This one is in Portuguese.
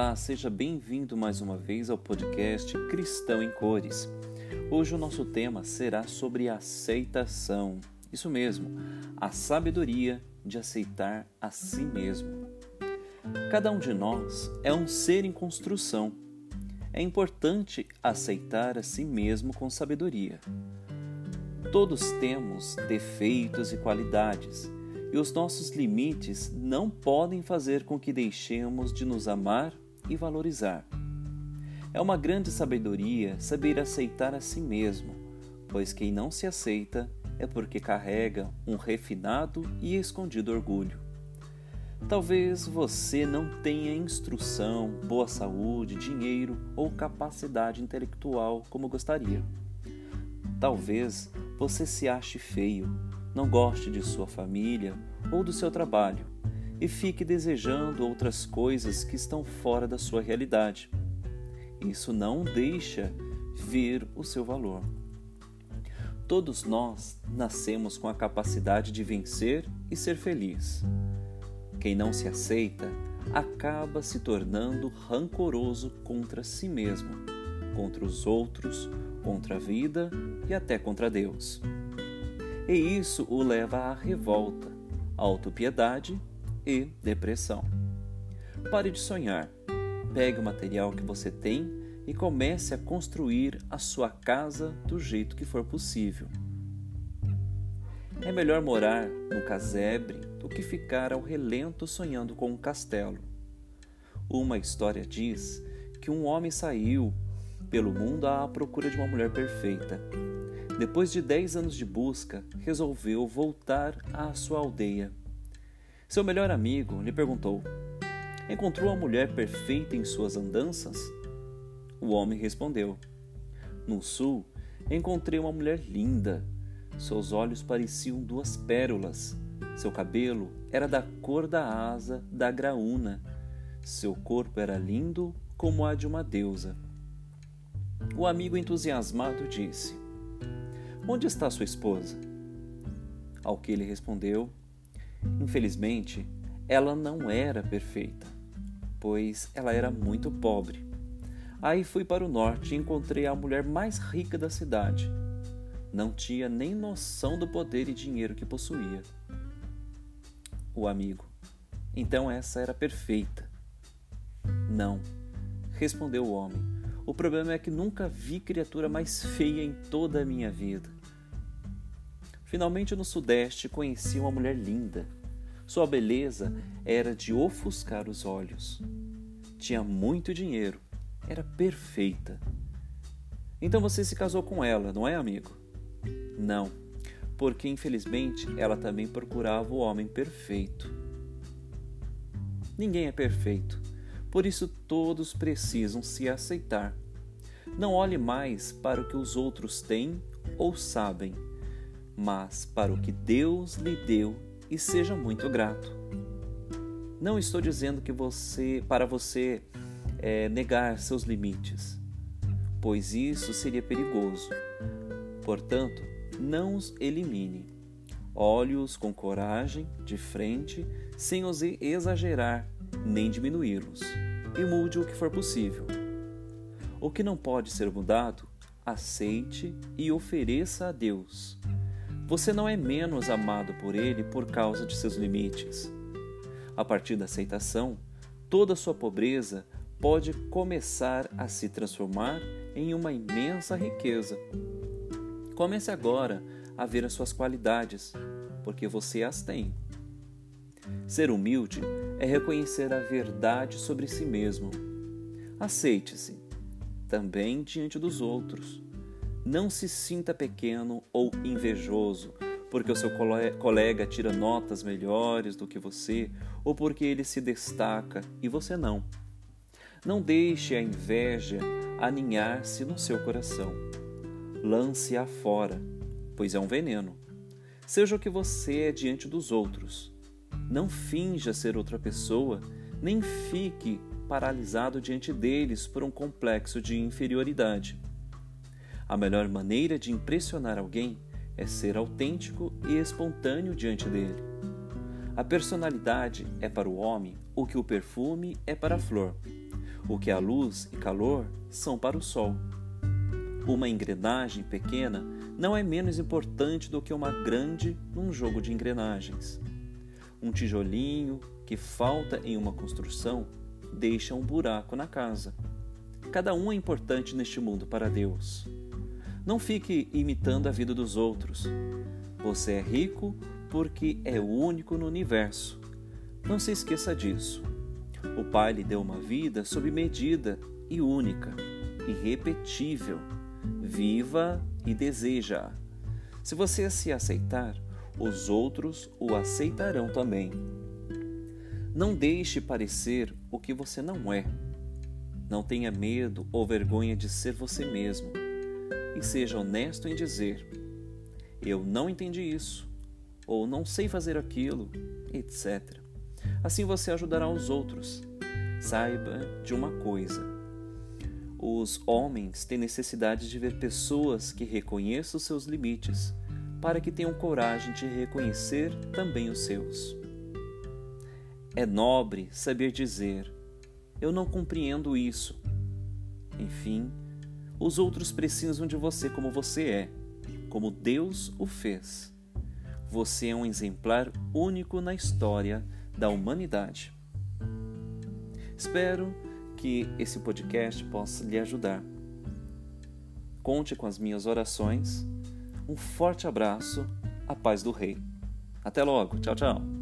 Olá, seja bem-vindo mais uma vez ao podcast Cristão em Cores. Hoje o nosso tema será sobre aceitação. Isso mesmo, a sabedoria de aceitar a si mesmo. Cada um de nós é um ser em construção. É importante aceitar a si mesmo com sabedoria. Todos temos defeitos e qualidades e os nossos limites não podem fazer com que deixemos de nos amar e valorizar. É uma grande sabedoria saber aceitar a si mesmo, pois quem não se aceita é porque carrega um refinado e escondido orgulho. Talvez você não tenha instrução, boa saúde, dinheiro ou capacidade intelectual como gostaria. Talvez você se ache feio, não goste de sua família ou do seu trabalho e fique desejando outras coisas que estão fora da sua realidade. Isso não deixa ver o seu valor. Todos nós nascemos com a capacidade de vencer e ser feliz. Quem não se aceita acaba se tornando rancoroso contra si mesmo, contra os outros, contra a vida e até contra Deus e isso o leva à revolta, autopiedade e depressão. Pare de sonhar. Pegue o material que você tem e comece a construir a sua casa do jeito que for possível. É melhor morar no casebre do que ficar ao relento sonhando com um castelo. Uma história diz que um homem saiu pelo mundo à procura de uma mulher perfeita depois de dez anos de busca, resolveu voltar à sua aldeia. Seu melhor amigo lhe perguntou: Encontrou a mulher perfeita em suas andanças? O homem respondeu: No sul, encontrei uma mulher linda. Seus olhos pareciam duas pérolas. Seu cabelo era da cor da asa da graúna. Seu corpo era lindo como a de uma deusa. O amigo entusiasmado disse: Onde está sua esposa? Ao que ele respondeu: Infelizmente, ela não era perfeita, pois ela era muito pobre. Aí fui para o norte e encontrei a mulher mais rica da cidade. Não tinha nem noção do poder e dinheiro que possuía. O amigo: Então essa era perfeita. Não, respondeu o homem. O problema é que nunca vi criatura mais feia em toda a minha vida. Finalmente, no Sudeste, conheci uma mulher linda. Sua beleza era de ofuscar os olhos. Tinha muito dinheiro, era perfeita. Então você se casou com ela, não é, amigo? Não, porque infelizmente ela também procurava o homem perfeito. Ninguém é perfeito, por isso todos precisam se aceitar. Não olhe mais para o que os outros têm ou sabem mas para o que Deus lhe deu e seja muito grato. Não estou dizendo que você, para você é, negar seus limites, pois isso seria perigoso. Portanto, não os elimine. Olhe-os com coragem, de frente, sem os exagerar nem diminuí-los, e mude o que for possível. O que não pode ser mudado, aceite e ofereça a Deus você não é menos amado por Ele por causa de seus limites. A partir da aceitação, toda sua pobreza pode começar a se transformar em uma imensa riqueza. Comece agora a ver as suas qualidades, porque você as tem. Ser humilde é reconhecer a verdade sobre si mesmo. Aceite-se, também diante dos outros. Não se sinta pequeno ou invejoso porque o seu colega tira notas melhores do que você ou porque ele se destaca e você não. Não deixe a inveja aninhar-se no seu coração. Lance-a fora, pois é um veneno. Seja o que você é diante dos outros. Não finja ser outra pessoa, nem fique paralisado diante deles por um complexo de inferioridade. A melhor maneira de impressionar alguém é ser autêntico e espontâneo diante dele. A personalidade é para o homem o que o perfume é para a flor. O que é luz e calor são para o sol. Uma engrenagem pequena não é menos importante do que uma grande num jogo de engrenagens. Um tijolinho que falta em uma construção deixa um buraco na casa. Cada um é importante neste mundo para Deus. Não fique imitando a vida dos outros. Você é rico porque é o único no universo. Não se esqueça disso. O Pai lhe deu uma vida sob medida e única, irrepetível. Viva e deseja. Se você se aceitar, os outros o aceitarão também. Não deixe parecer o que você não é. Não tenha medo ou vergonha de ser você mesmo. E seja honesto em dizer: Eu não entendi isso, ou não sei fazer aquilo, etc. Assim você ajudará os outros. Saiba de uma coisa: os homens têm necessidade de ver pessoas que reconheçam seus limites, para que tenham coragem de reconhecer também os seus. É nobre saber dizer: Eu não compreendo isso. Enfim, os outros precisam de você como você é, como Deus o fez. Você é um exemplar único na história da humanidade. Espero que esse podcast possa lhe ajudar. Conte com as minhas orações. Um forte abraço, a paz do Rei. Até logo, tchau, tchau.